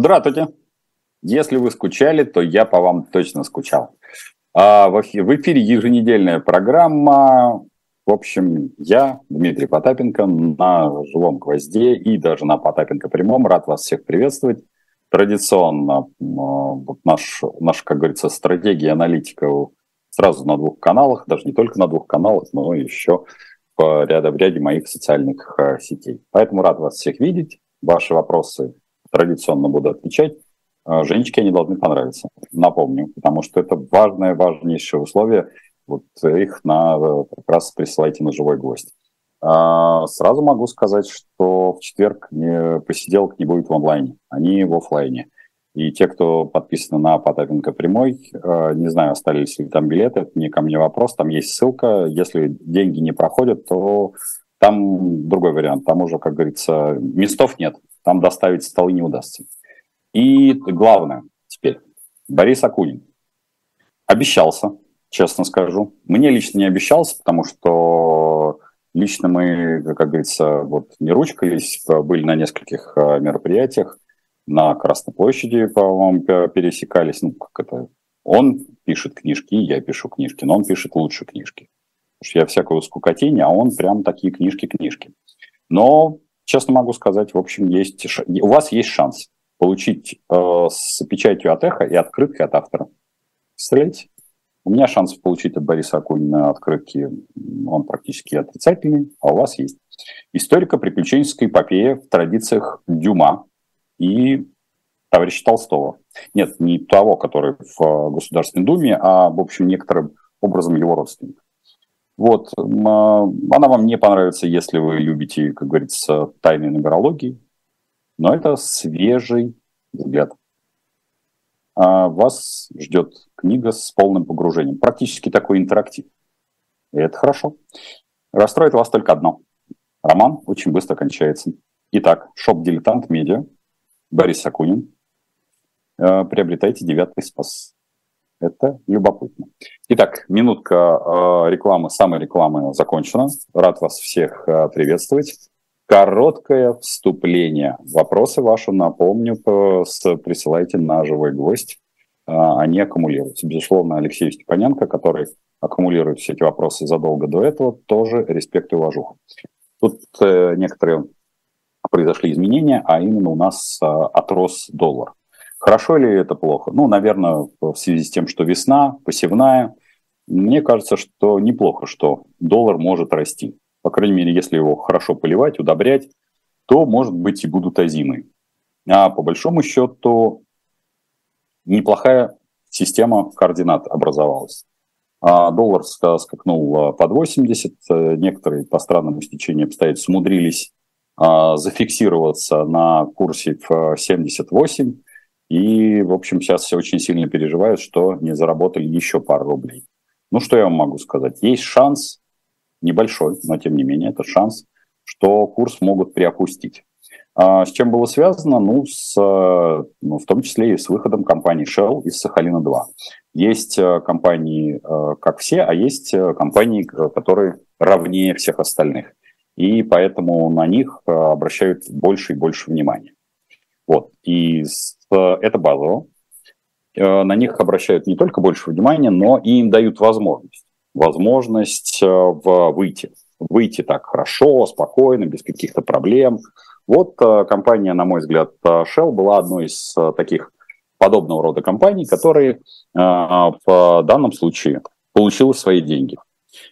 Здравствуйте. Если вы скучали, то я по вам точно скучал. А в эфире еженедельная программа. В общем, я, Дмитрий Потапенко, на живом гвозде и даже на Потапенко прямом. Рад вас всех приветствовать. Традиционно вот наш, наша, как говорится, стратегия аналитика сразу на двух каналах, даже не только на двух каналах, но еще в ряде, в ряде моих социальных э, сетей. Поэтому рад вас всех видеть. Ваши вопросы традиционно буду отвечать. Э, Женечке они должны понравиться, напомню, потому что это важное, важнейшее условие. Вот их на, э, как раз присылайте на живой гость. Сразу могу сказать, что в четверг посиделок не будет в онлайне, они в офлайне. И те, кто подписаны на Потапенко прямой, э, не знаю, остались ли там билеты, это не ко мне вопрос, там есть ссылка. Если деньги не проходят, то там другой вариант. Там уже, как говорится, местов нет. Там доставить столы не удастся. И главное теперь, Борис Акунин обещался, честно скажу. Мне лично не обещался, потому что лично мы, как говорится, вот не ручкались, были на нескольких э, мероприятиях на Красной площади, по-моему, пересекались. Ну, как это? Он пишет книжки, я пишу книжки, но он пишет лучше книжки. Потому что я всякую скукотень, а он прям такие книжки-книжки. Но, честно могу сказать, в общем, есть, у вас есть шанс получить э, с печатью от эхо и открыткой от автора. Представляете? У меня шанс получить от Бориса Акунина открытки, он практически отрицательный, а у вас есть. Историко-приключенческая эпопея в традициях Дюма, и товарища Толстого. Нет, не того, который в э, Государственной Думе, а, в общем, некоторым образом его родственник. Вот, а, она вам не понравится, если вы любите, как говорится, тайны нумерологии, но это свежий взгляд. А вас ждет книга с полным погружением, практически такой интерактив. И это хорошо. Расстроит вас только одно. Роман очень быстро кончается. Итак, шоп «Дилетант Медиа» Борис Акунин. Э, приобретайте девятый спас. Это любопытно. Итак, минутка э, рекламы, самой рекламы закончена. Рад вас всех э, приветствовать. Короткое вступление. Вопросы ваши, напомню, присылайте на живой гвоздь. Они аккумулируются. Безусловно, Алексей Степаненко, который аккумулирует все эти вопросы задолго до этого, тоже респект и уважуха. Тут некоторые произошли изменения, а именно у нас отрос доллар. Хорошо ли это плохо? Ну, наверное, в связи с тем, что весна, посевная, мне кажется, что неплохо, что доллар может расти. По крайней мере, если его хорошо поливать, удобрять, то, может быть, и будут озимы. А по большому счету, неплохая система координат образовалась. А доллар скакнул а, под 80, э, некоторые по странному стечению обстоятельств умудрились а, зафиксироваться на курсе в 78. И, в общем, сейчас все очень сильно переживают, что не заработали еще пару рублей. Ну, что я вам могу сказать? Есть шанс, небольшой, но тем не менее, это шанс, что курс могут приопустить. А с чем было связано? Ну, с, ну, в том числе и с выходом компании Shell из Сахалина-2. Есть э, компании, э, как все, а есть э, компании, которые равнее всех остальных и поэтому на них э, обращают больше и больше внимания. Вот. И это базово. Э, на них обращают не только больше внимания, но и им дают возможность. Возможность э, в выйти. Выйти так хорошо, спокойно, без каких-то проблем. Вот компания, на мой взгляд, Shell была одной из таких подобного рода компаний, которые в данном случае получила свои деньги.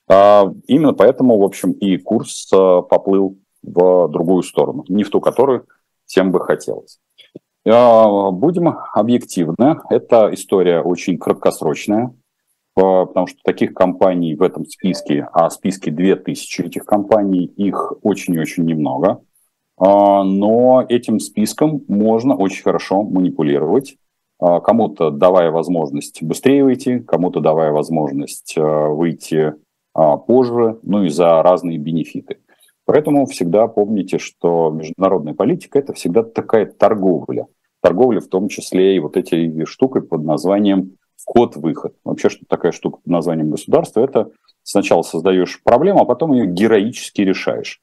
Именно поэтому, в общем, и курс поплыл в другую сторону, не в ту, которую всем бы хотелось. А, будем объективны, эта история очень краткосрочная, потому что таких компаний в этом списке, а в списке 2000 этих компаний, их очень и очень немного, но этим списком можно очень хорошо манипулировать, кому-то давая возможность быстрее выйти, кому-то давая возможность выйти а, позже, ну и за разные бенефиты. Поэтому всегда помните, что международная политика – это всегда такая торговля. Торговля в том числе и вот этой штукой под названием вход-выход. Вообще, что такая штука под названием государство – это сначала создаешь проблему, а потом ее героически решаешь.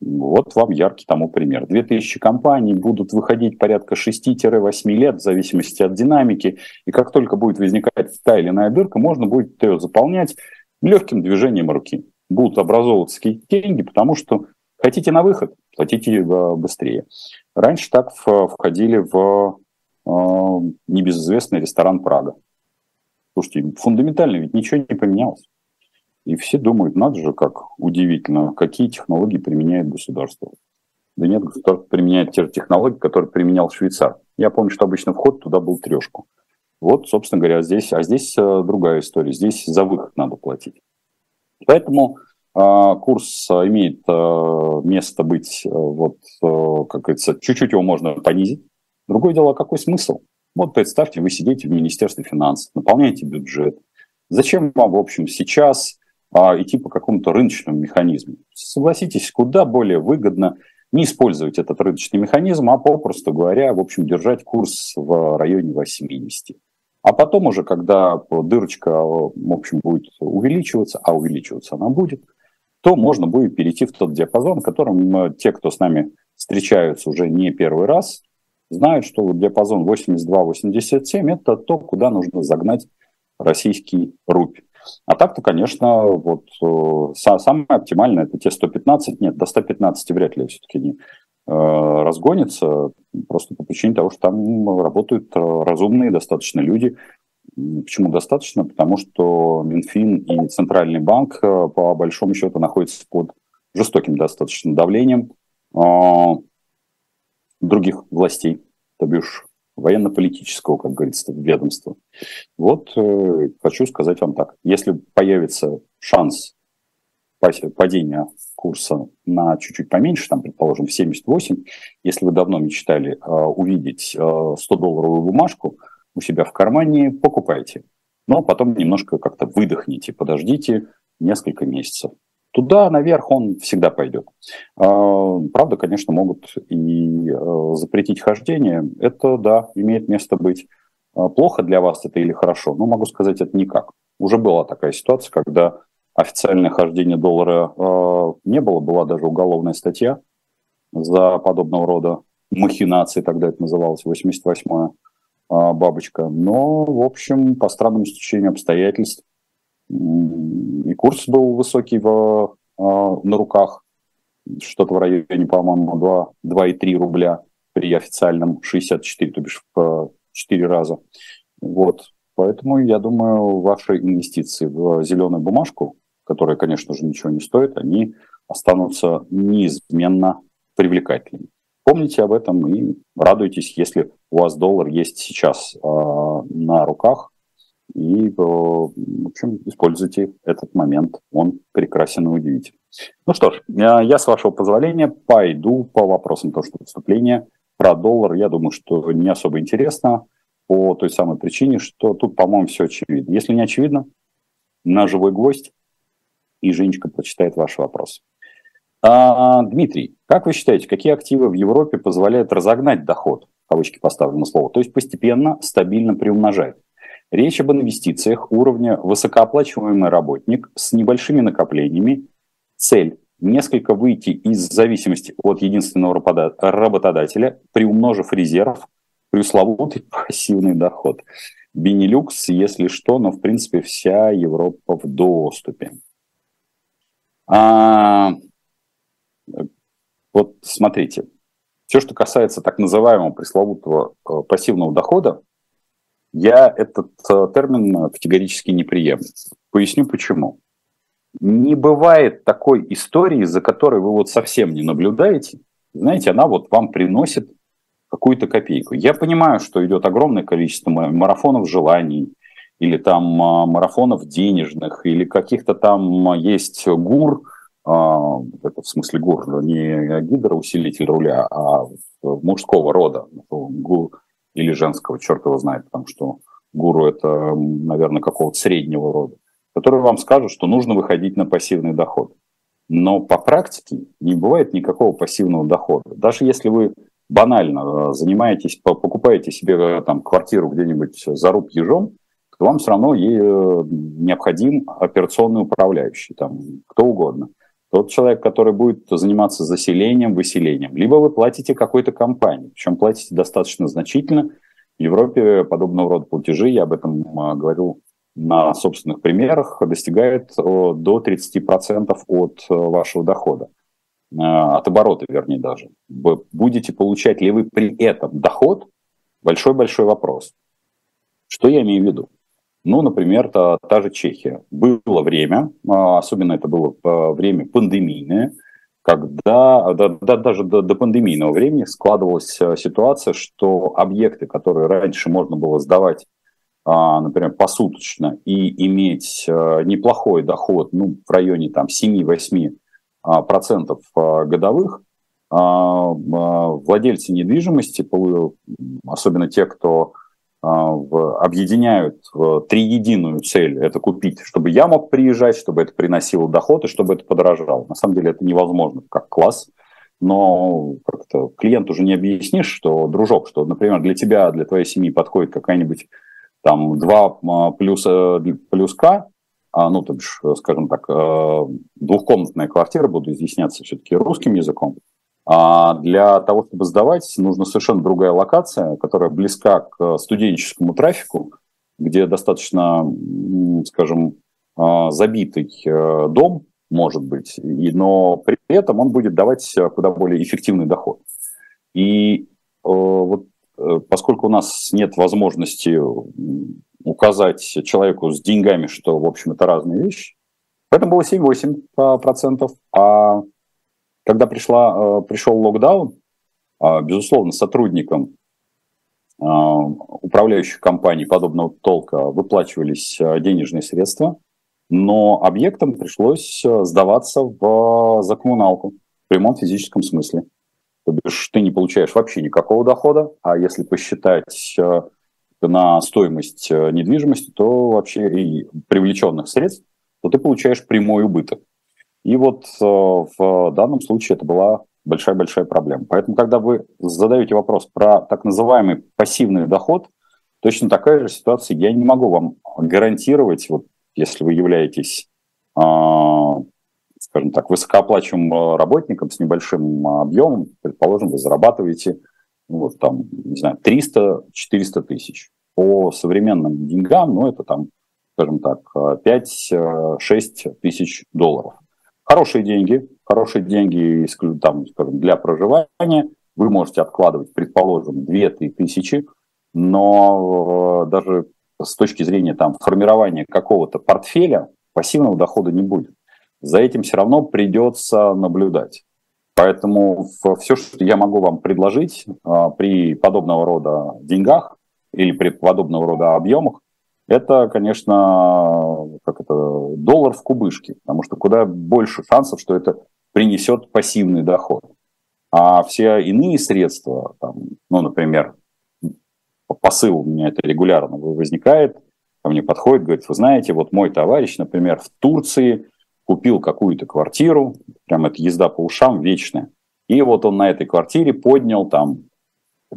Вот вам яркий тому пример. 2000 компаний будут выходить порядка 6-8 лет в зависимости от динамики. И как только будет возникать та или иная дырка, можно будет ее заполнять легким движением руки. Будут образовываться деньги, потому что хотите на выход, платите быстрее. Раньше так входили в э, небезызвестный ресторан Прага. Слушайте, фундаментально ведь ничего не поменялось. И все думают, надо же, как удивительно, какие технологии применяет государство. Да нет, государство применяет те же технологии, которые применял швейцар. Я помню, что обычно вход туда был трешку. Вот, собственно говоря, здесь, а здесь э, другая история. Здесь за выход надо платить. Поэтому курс имеет э, место быть, э, вот, э, как говорится, чуть-чуть его можно понизить. Другое дело, какой смысл? Вот представьте, вы сидите в Министерстве финансов, наполняете бюджет. Зачем вам, в общем, сейчас а, идти по какому-то рыночному механизму. Согласитесь, куда более выгодно не использовать этот рыночный механизм, а попросту говоря, в общем, держать курс в районе 80. А потом уже, когда дырочка, в общем, будет увеличиваться, а увеличиваться она будет, то можно будет перейти в тот диапазон, в котором те, кто с нами встречаются уже не первый раз, знают, что диапазон 82-87 – это то, куда нужно загнать российский рубль. А так-то, конечно, вот э, самое оптимальное это те 115. Нет, до 115 вряд ли все-таки не э, разгонится, просто по причине того, что там работают э, разумные достаточно люди. Почему достаточно? Потому что Минфин и Центральный банк по большому счету находятся под жестоким достаточно давлением других властей, то бишь военно-политического, как говорится, ведомства. Вот э, хочу сказать вам так. Если появится шанс падения курса на чуть-чуть поменьше, там, предположим, в 78, если вы давно мечтали э, увидеть э, 100-долларовую бумажку у себя в кармане, покупайте. Но потом немножко как-то выдохните, подождите несколько месяцев. Туда наверх он всегда пойдет. А, правда, конечно, могут и э, запретить хождение. Это, да, имеет место быть. А, плохо для вас это или хорошо? Ну, могу сказать, это никак. Уже была такая ситуация, когда официальное хождение доллара не было, была даже уголовная статья за подобного рода махинации, тогда это называлось, 88-я а, бабочка. Но, в общем, по странному стечению обстоятельств и курс был высокий в, а, на руках, что-то в районе, по-моему, 2,3 рубля при официальном 64, то бишь в 4 раза. Вот. Поэтому, я думаю, ваши инвестиции в зеленую бумажку, которая, конечно же, ничего не стоит, они останутся неизменно привлекательными. Помните об этом и радуйтесь, если у вас доллар есть сейчас э, на руках, и, в общем, используйте этот момент. Он прекрасен и удивителен. Ну что ж, я, с вашего позволения пойду по вопросам того, что выступление про доллар, я думаю, что не особо интересно по той самой причине, что тут, по-моему, все очевидно. Если не очевидно, на живой гвоздь, и Женечка прочитает ваш вопрос. А, Дмитрий, как вы считаете, какие активы в Европе позволяют разогнать доход, в кавычки поставлено слово, то есть постепенно, стабильно приумножать? Речь об инвестициях уровня высокооплачиваемый работник с небольшими накоплениями. Цель – несколько выйти из зависимости от единственного работодателя, приумножив резерв, пресловутый пассивный доход. Бенилюкс, если что, но в принципе вся Европа в доступе. А, вот смотрите, все, что касается так называемого пресловутого э, пассивного дохода, я этот э, термин категорически не приемлю. Поясню почему. Не бывает такой истории, за которой вы вот совсем не наблюдаете. Знаете, она вот вам приносит какую-то копейку. Я понимаю, что идет огромное количество марафонов желаний, или там а, марафонов денежных, или каких-то там есть гур, а, это в смысле гур, не гидроусилитель руля, а мужского рода, или женского, черт его знает, потому что гуру это, наверное, какого-то среднего рода, которые вам скажут, что нужно выходить на пассивный доход. Но по практике не бывает никакого пассивного дохода. Даже если вы банально э, занимаетесь, покупаете себе э, там квартиру где-нибудь за руб ежом, то вам все равно ей э, необходим операционный управляющий, там, кто угодно. Тот человек, который будет заниматься заселением, выселением. Либо вы платите какой-то компании, причем платите достаточно значительно. В Европе подобного рода платежи, я об этом говорил на собственных примерах, достигает до 30% от э, вашего дохода, э, от оборота, вернее, даже. Будете получать ли вы при этом доход? Большой-большой вопрос. Что я имею в виду? Ну, например, та, та же Чехия. Было время, а, особенно это было время пандемийное, когда да, да, даже до, до пандемийного времени складывалась э, ситуация, что объекты, которые раньше можно было сдавать, а, например, посуточно и иметь неплохой доход ну, в районе там, 7-8% а, процентов годовых, владельцы недвижимости, особенно те, кто а, объединяют в триединую цель – это купить, чтобы я мог приезжать, чтобы это приносило доход и чтобы это подорожало. На самом деле это невозможно как класс, но как-то клиенту уже не объяснишь, что, дружок, что, например, для тебя, для твоей семьи подходит какая-нибудь там 2 а, плюс, э, плюс К, а, ну, то бишь, скажем так, э, двухкомнатная квартира, буду изъясняться все-таки русским языком, а для того, чтобы сдавать, нужна совершенно другая локация, которая близка к студенческому трафику, где достаточно, скажем, а, забитый э, дом, может быть, но при этом он будет давать куда более эффективный доход. И э, вот э, поскольку у нас нет возможности указать человеку с деньгами, что, в общем, это разные вещи, поэтому было 7-8%, а когда пришла, э, пришел локдаун, а, безусловно, сотрудникам а, управляющих компаний подобного толка выплачивались э, денежные средства, но объектам пришлось э, сдаваться в за коммуналку в прямом физическом смысле. То бишь ты не получаешь вообще никакого дохода, а если посчитать на стоимость недвижимости, то вообще и привлеченных средств, то ты получаешь прямой убыток. И вот э, в данном случае это была большая-большая проблема. Поэтому, когда вы задаете вопрос про так называемый пассивный доход, точно такая же ситуация. Я не могу вам гарантировать, вот если вы являетесь, э, скажем так, высокооплачиваемым работником с небольшим объемом, предположим, вы зарабатываете ну, вот там, не знаю, 300-400 тысяч. По современным деньгам, ну, это там, скажем так, 5-6 тысяч долларов. Хорошие деньги, хорошие деньги там, скажем, для проживания. Вы можете откладывать, предположим, 2-3 тысячи, но э, даже с точки зрения там, формирования какого-то портфеля пассивного дохода не будет. За этим все равно придется наблюдать. Поэтому все, что я могу вам предложить э, при подобного рода деньгах или при подобного рода объемах, это, конечно, как это, доллар в кубышке, потому что куда больше шансов, что это принесет пассивный доход. А все иные средства, там, ну, например, посыл у меня это регулярно возникает, ко мне подходит, говорит, вы знаете, вот мой товарищ, например, в Турции купил какую-то квартиру, прям это езда по ушам вечная, и вот он на этой квартире поднял там,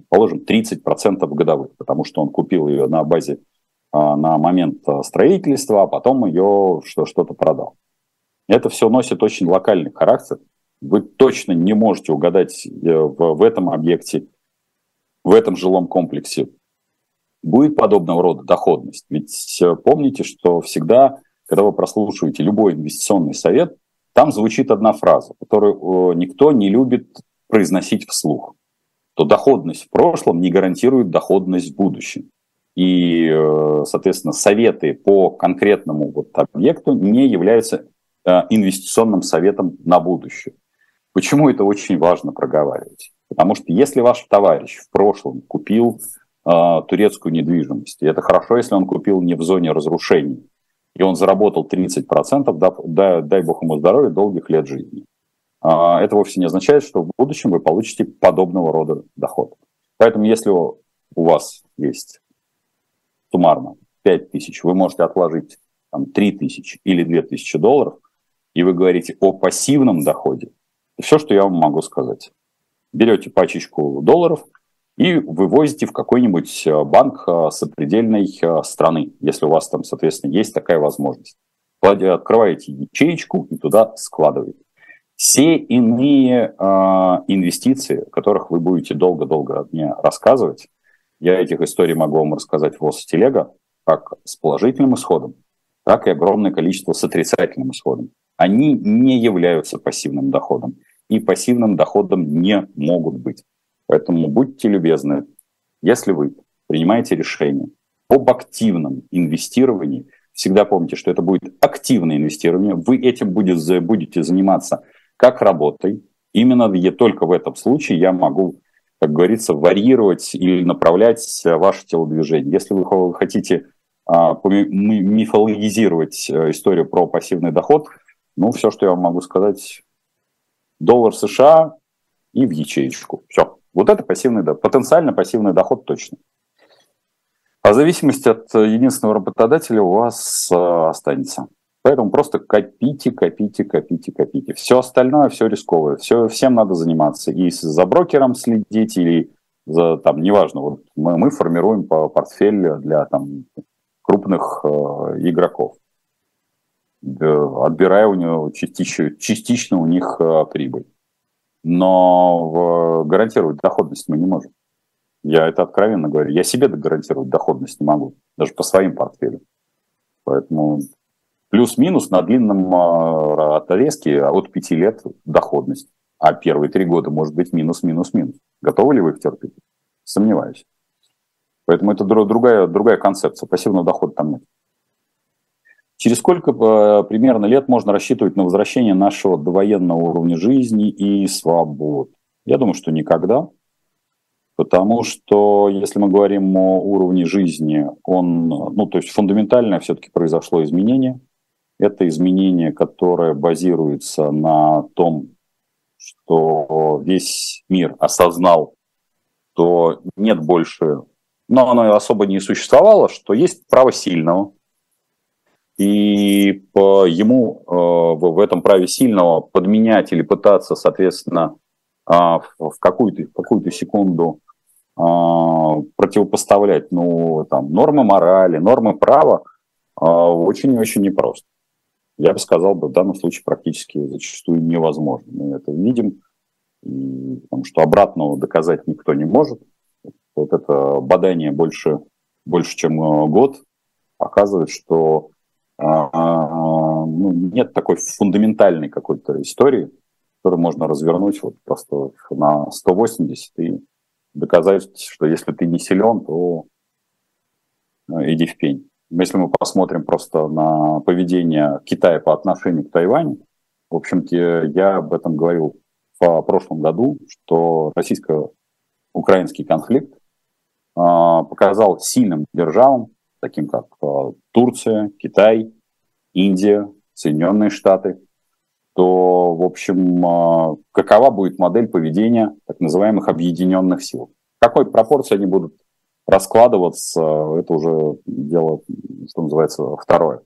положим, 30% годовых, потому что он купил ее на базе на момент а, строительства, а потом ее что-то продал. Это все носит очень локальный характер. Вы точно не можете угадать э, в, в этом объекте, в этом жилом комплексе будет подобного рода доходность. Ведь э, помните, что всегда, когда вы прослушиваете любой инвестиционный совет, там звучит одна фраза, которую никто не любит произносить вслух. То доходность в прошлом не гарантирует доходность в будущем. И, э, соответственно, советы по конкретному вот объекту не являются э, инвестиционным советом на будущее. Почему это очень важно проговаривать? Потому что если ваш товарищ в прошлом купил э, турецкую недвижимость, и это хорошо, если он купил не в зоне разрушений, и он заработал 30%, да, дай, дай бог ему здоровья, долгих лет жизни. Э, это вовсе не означает, что в будущем вы получите подобного рода доход. Поэтому если у вас есть суммарно 5 тысяч, вы можете отложить там, 3 тысячи или 2 тысячи долларов, и вы говорите о пассивном доходе, все, что я вам могу сказать. Берете пачечку долларов и вывозите в какой-нибудь э, банк э, сопредельной э, страны, если у вас там, соответственно, есть такая возможность. Открываете ячеечку и туда складываете. Все иные э, инвестиции, о которых вы будете долго-долго мне рассказывать, я этих историй могу вам рассказать в ОСТелега, как с положительным исходом, так и огромное количество с отрицательным исходом. Они не являются пассивным доходом и пассивным доходом не могут быть. Поэтому будьте любезны, если вы принимаете решение об активном инвестировании, всегда помните, что это будет активное инвестирование, вы этим будете заниматься как работой. Именно только в этом случае я могу, как говорится, варьировать или направлять ваше телодвижение. Если вы хотите а, мифологизировать э, историю про пассивный доход, ну, все, что я вам могу сказать, доллар США и в ячеечку. Все. Вот это пассивный доход. Потенциально пассивный доход точно. А в зависимости от единственного работодателя у вас э, останется. Поэтому просто копите, копите, копите, копите. Все остальное, все рисковое. Все, всем надо заниматься. И за брокером следить, или за, там, неважно. Вот мы, мы формируем по портфель для там, крупных э, игроков отбирая у него частично, частично у них э, прибыль. Но гарантировать доходность мы не можем. Я это откровенно говорю. Я себе гарантировать доходность не могу, даже по своим портфелям. Поэтому плюс-минус на длинном э, отрезке от 5 лет доходность. А первые три года может быть минус-минус-минус. Готовы ли вы их терпеть? Сомневаюсь. Поэтому это другая, другая концепция. Пассивного дохода там нет. Через сколько э, примерно лет можно рассчитывать на возвращение нашего довоенного уровня жизни и свобод? Я думаю, что никогда. Потому что если мы говорим о уровне жизни, он, ну, то есть фундаментальное все-таки произошло изменение. Это изменение, которое базируется на том, что весь мир осознал, что нет больше, но оно особо не существовало, что есть право сильного, и по ему э, в этом праве сильного подменять или пытаться, соответственно, а, в какую-то какую секунду а, противопоставлять ну, там, нормы морали, нормы права очень-очень непросто. Я бы сказал, бы, в данном случае практически зачастую невозможно. Мы это видим, потому что обратного доказать никто не может. Вот это бадание больше, больше чем э, год показывает, что а, а, ну, нет такой фундаментальной какой-то истории, которую можно развернуть вот просто на 180 и доказать, что если ты не силен, то ну, иди в пень. Если мы посмотрим просто на поведение Китая по отношению к Тайваню, в общем-то, я об этом говорил в прошлом году, что российско-украинский конфликт а, показал сильным державам таким как э, Турция, Китай, Индия, Соединенные Штаты, то, в общем, э, какова будет модель поведения так называемых объединенных сил? Какой пропорции они будут раскладываться, это уже дело, что называется, второе.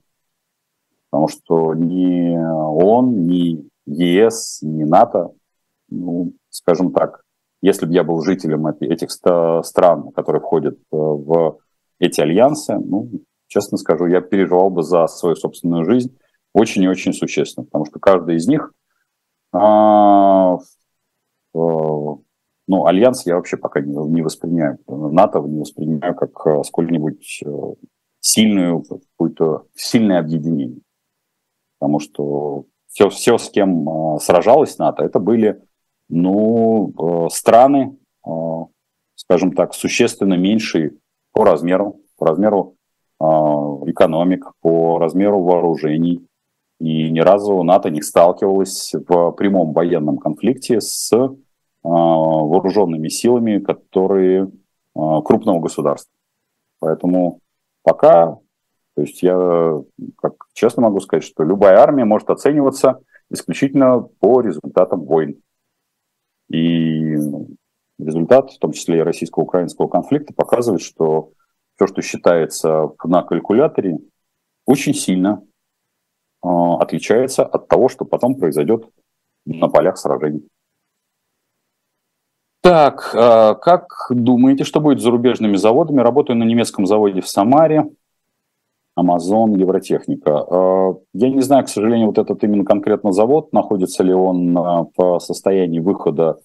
Потому что ни ООН, ни ЕС, ни НАТО, ну, скажем так, если бы я был жителем этих стран, которые входят э, в эти альянсы, ну, честно скажу, я переживал бы за свою собственную жизнь очень и очень существенно, потому что каждый из них, а, э, ну, альянс я вообще пока не, не воспринимаю, НАТО не воспринимаю как э, сколь-нибудь э, сильную, какую-то сильное объединение. Потому что все, все, с кем э, сражалась НАТО, это были ну, страны, скажем так, существенно меньшие по размеру, по размеру экономик, по размеру вооружений. И ни разу НАТО не сталкивалось в прямом военном конфликте с вооруженными силами, которые э, крупного государства. Поэтому пока, то есть я как честно могу сказать, что любая армия может оцениваться исключительно по результатам войн. И результат, в том числе и российско-украинского конфликта, показывает, что все, что считается на калькуляторе, очень сильно э, отличается от того, что потом произойдет на полях сражений. Так, э, как думаете, что будет с зарубежными заводами? Работаю на немецком заводе в Самаре. Amazon, Евротехника. Э, я не знаю, к сожалению, вот этот именно конкретно завод, находится ли он э, в состоянии выхода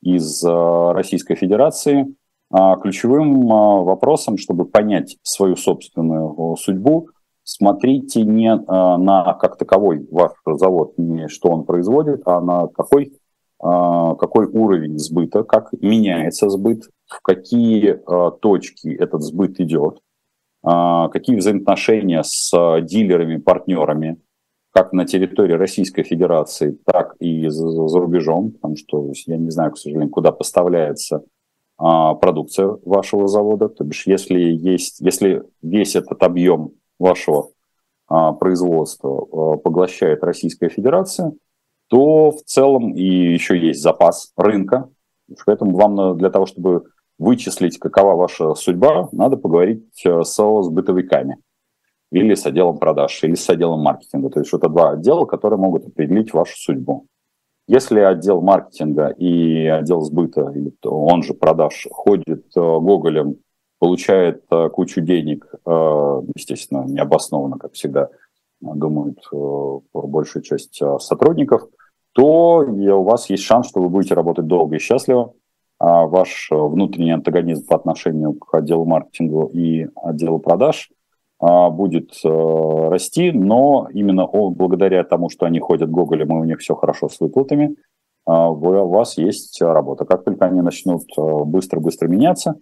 из э, Российской Федерации. А ключевым вопросом, чтобы понять свою собственную судьбу, смотрите не на как таковой ваш завод, не что он производит, а на какой, какой уровень сбыта, как меняется сбыт, в какие точки этот сбыт идет, а, какие взаимоотношения с а, дилерами, партнерами, как на территории Российской Федерации, так и за, за рубежом, потому что я не знаю, к сожалению, куда поставляется а, продукция вашего завода. То бишь, если есть, если весь этот объем вашего а, производства а, поглощает Российская Федерация, то в целом и еще есть запас рынка. Поэтому вам для того, чтобы вычислить, какова ваша судьба, надо поговорить э, со сбытовиками или с отделом продаж, или с отделом маркетинга. То есть это два отдела, которые могут определить вашу судьбу. Если отдел маркетинга и отдел сбыта, он же продаж, ходит э, гоголем, получает э, кучу денег, естественно, необоснованно, как всегда думают большая часть сотрудников, то у вас есть шанс, что вы будете работать долго и счастливо, а ваш внутренний антагонизм по отношению к отделу маркетинга и отделу продаж будет э, расти, но именно благодаря тому, что они ходят гоголем, и у них все хорошо с выплатами, у вас есть работа. Как только они начнут э, быстро-быстро меняться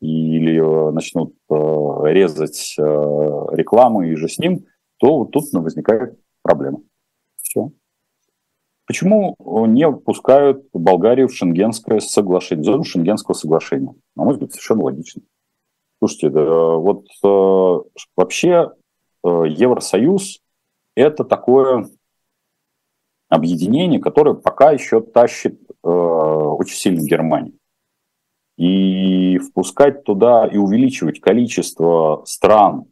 или э, начнут резать рекламу и же с ним, то вот тут возникает проблема. Все. Почему не пускают Болгарию в шенгенское соглашение, зону шенгенского соглашения? На мой взгляд, совершенно логично. Слушайте, вот э, вообще э, Евросоюз – это такое объединение, которое пока еще тащит э, очень сильно Германию. И впускать туда и увеличивать количество стран,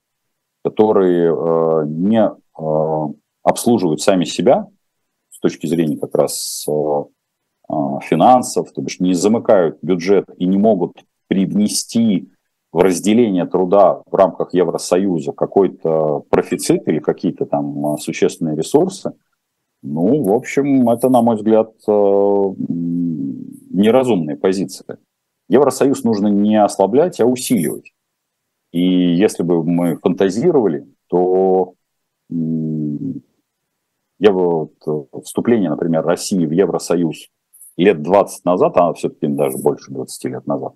которые не обслуживают сами себя – точки зрения как раз э, э, финансов, то бишь не замыкают бюджет и не могут привнести в разделение труда в рамках Евросоюза какой-то профицит или какие-то там э, существенные ресурсы, ну, в общем, это, на мой взгляд, неразумная позиция. Евросоюз нужно не ослаблять, а усиливать. И если бы мы фантазировали, то я вот э, вступление, например, России в Евросоюз лет 20 назад, а все-таки даже больше 20 лет назад,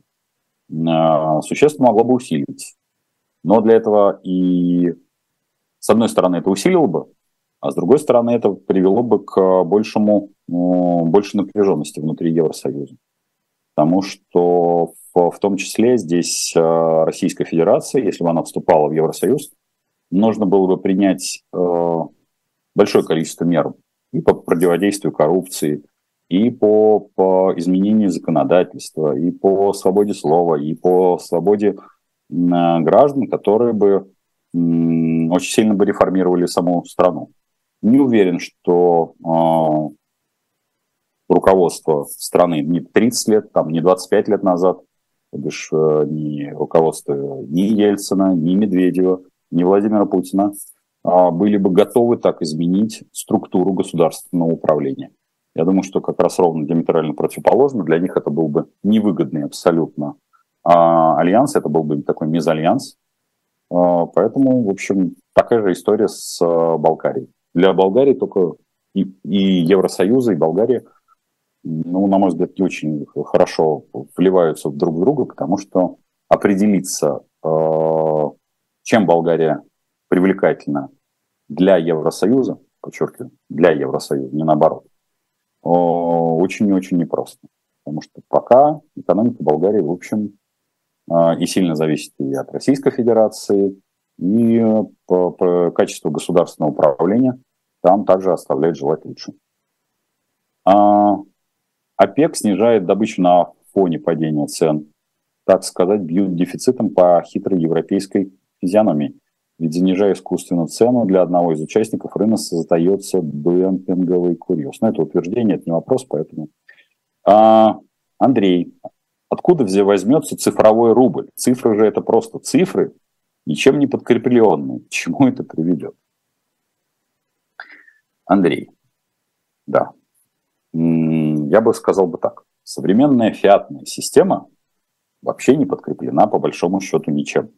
э, существенно могло бы усилить. Но для этого и, с одной стороны, это усилило бы, а с другой стороны, это привело бы к большему, большей напряженности внутри Евросоюза. Потому что в, том числе здесь э, Российская Федерация, если бы она вступала в Евросоюз, нужно было бы принять большое количество мер и по противодействию коррупции, и по, по изменению законодательства, и по свободе слова, и по свободе граждан, которые бы очень сильно бы реформировали саму страну. Не уверен, что э, руководство страны не 30 лет, там, не 25 лет назад, то э, ни руководство ни Ельцина, ни Медведева, ни Владимира Путина а, были бы готовы так изменить структуру государственного управления. Я думаю, что как раз ровно диаметрально противоположно. Для них это был бы невыгодный абсолютно а, альянс, это был бы такой мезальянс. А, поэтому, в общем, такая же история с Болгарией. Для Болгарии только и, и Евросоюза, и Болгария, ну, на мой взгляд, не очень хорошо вливаются друг в друга, потому что определиться, чем Болгария привлекательна для Евросоюза, подчеркиваю, для Евросоюза, не наоборот, очень и очень непросто. Потому что пока экономика Болгарии, в общем, а, и сильно зависит и от Российской Федерации, и по, по качеству государственного управления там также оставляет желать лучше. ОПЕК снижает добычу на фоне падения цен, так сказать, бьют дефицитом по хитрой европейской физиономии. Ведь занижая искусственно цену для одного из участников рынка создается демпинговый курьез. Но это утверждение, это не вопрос, поэтому... А, Андрей, откуда возьмется цифровой рубль? Цифры же это просто цифры, ничем не подкрепленные. К чему это приведет? Андрей, да, я бы сказал бы так. Современная фиатная система вообще не подкреплена по большому счету ничем.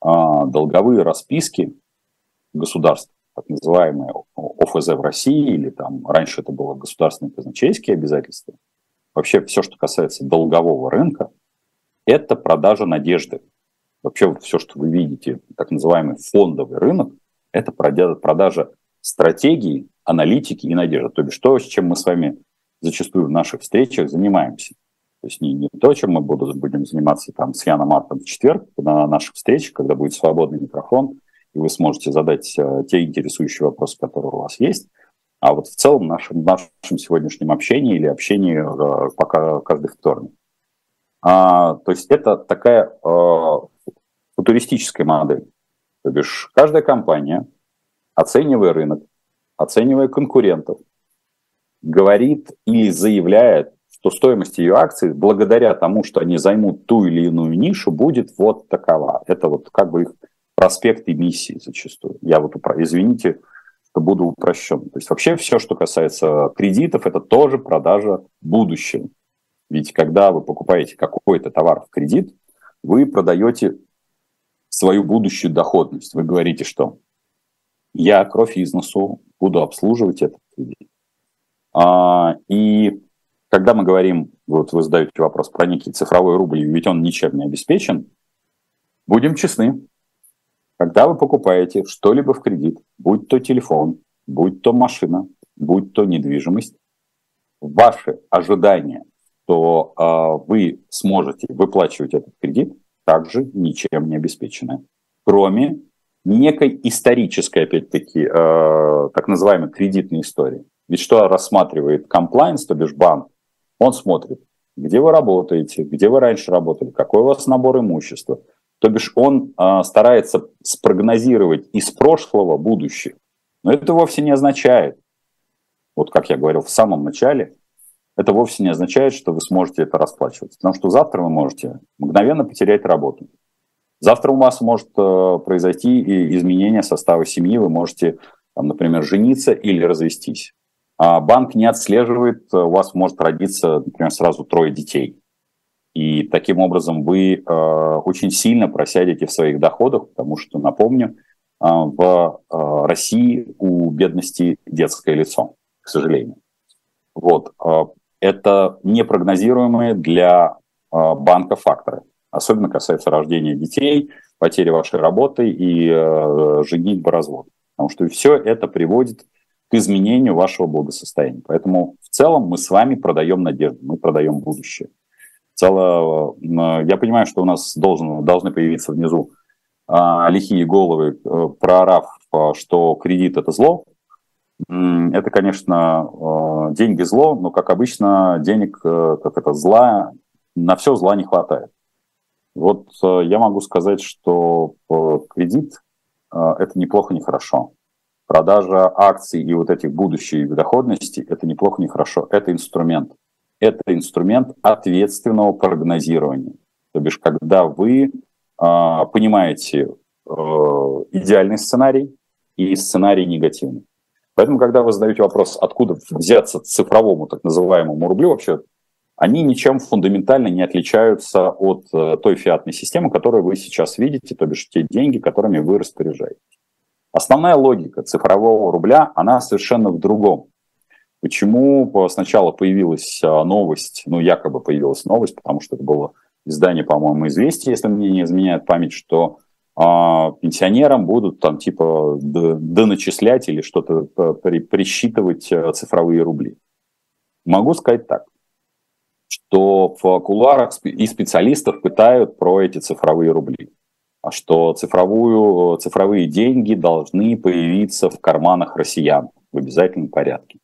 А долговые расписки государств, так называемые ОФЗ в России, или там раньше это было государственные казначейские обязательства, вообще все, что касается долгового рынка, это продажа надежды. Вообще все, что вы видите, так называемый фондовый рынок, это продажа стратегии, аналитики и надежды. То есть то, с чем мы с вами зачастую в наших встречах занимаемся. То есть не, не то, чем мы будем заниматься там с Яном Марком в четверг на наших встречах, когда будет свободный микрофон, и вы сможете задать э, те интересующие вопросы, которые у вас есть. А вот в целом нашем, нашем сегодняшнем общении или общении э, пока каждый вторник. А, то есть это такая э, футуристическая модель. То бишь каждая компания, оценивая рынок, оценивая конкурентов, говорит или заявляет, что стоимость ее акций, благодаря тому, что они займут ту или иную нишу, будет вот такова. Это вот как бы их проспект эмиссии зачастую. Я вот, извините, что буду упрощен. То есть вообще все, что касается кредитов, это тоже продажа будущего. Ведь когда вы покупаете какой-то товар в кредит, вы продаете свою будущую доходность. Вы говорите, что я кровь бизнесу буду обслуживать этот кредит. А, и когда мы говорим, вот вы задаете вопрос про некий цифровой рубль, ведь он ничем не обеспечен, будем честны. Когда вы покупаете что-либо в кредит, будь то телефон, будь то машина, будь то недвижимость, ваши ожидания, что э, вы сможете выплачивать этот кредит, также ничем не обеспечены. Кроме некой исторической, опять-таки, э, так называемой кредитной истории. Ведь что рассматривает комплайнс, то бишь банк? Он смотрит, где вы работаете, где вы раньше работали, какой у вас набор имущества. То бишь он э, старается спрогнозировать из прошлого будущее. Но это вовсе не означает, вот как я говорил в самом начале, это вовсе не означает, что вы сможете это расплачиваться. Потому что завтра вы можете мгновенно потерять работу. Завтра у вас может э, произойти изменение состава семьи, вы можете, там, например, жениться или развестись. А банк не отслеживает, э, у вас может родиться, например, сразу трое детей. И таким образом вы э, очень сильно просядете в своих доходах, потому что, напомню, э, в России у бедности детское лицо, к сожалению. Вот. Это непрогнозируемые для банка факторы. Особенно касается рождения детей, потери вашей работы и женитьбы, развод. Потому что все это приводит к изменению вашего благосостояния. Поэтому в целом мы с вами продаем надежду, мы продаем будущее. Цело, э, я понимаю, что у нас должен, должны появиться внизу э, лихие головы, э, проорав, э, что кредит – это зло. Это, конечно, э, деньги зло, но, как обычно, денег, э, как это, зла, на все зла не хватает. Вот э, я могу сказать, что кредит – это неплохо, не хорошо. Продажа акций и вот этих будущей доходности – это неплохо, не хорошо. Это инструмент. Это инструмент ответственного прогнозирования. То бишь, когда вы понимаете идеальный сценарий и сценарий негативный. Поэтому, когда вы задаете вопрос, откуда взяться цифровому так называемому рублю, вообще они ничем фундаментально не отличаются от э, той фиатной системы, которую вы сейчас видите, то бишь те деньги, которыми вы распоряжаетесь. Основная логика цифрового рубля, она совершенно в другом. Почему сначала появилась э, новость, ну, якобы появилась новость, потому что это было издание, по-моему, «Известия», если мне не изменяет память, что а пенсионерам будут там типа доначислять или что-то э, при, присчитывать э, цифровые рубли. Могу сказать так что в куларах и специалистов пытают про эти цифровые рубли, а что цифровую, цифровые деньги должны появиться в карманах россиян в обязательном порядке.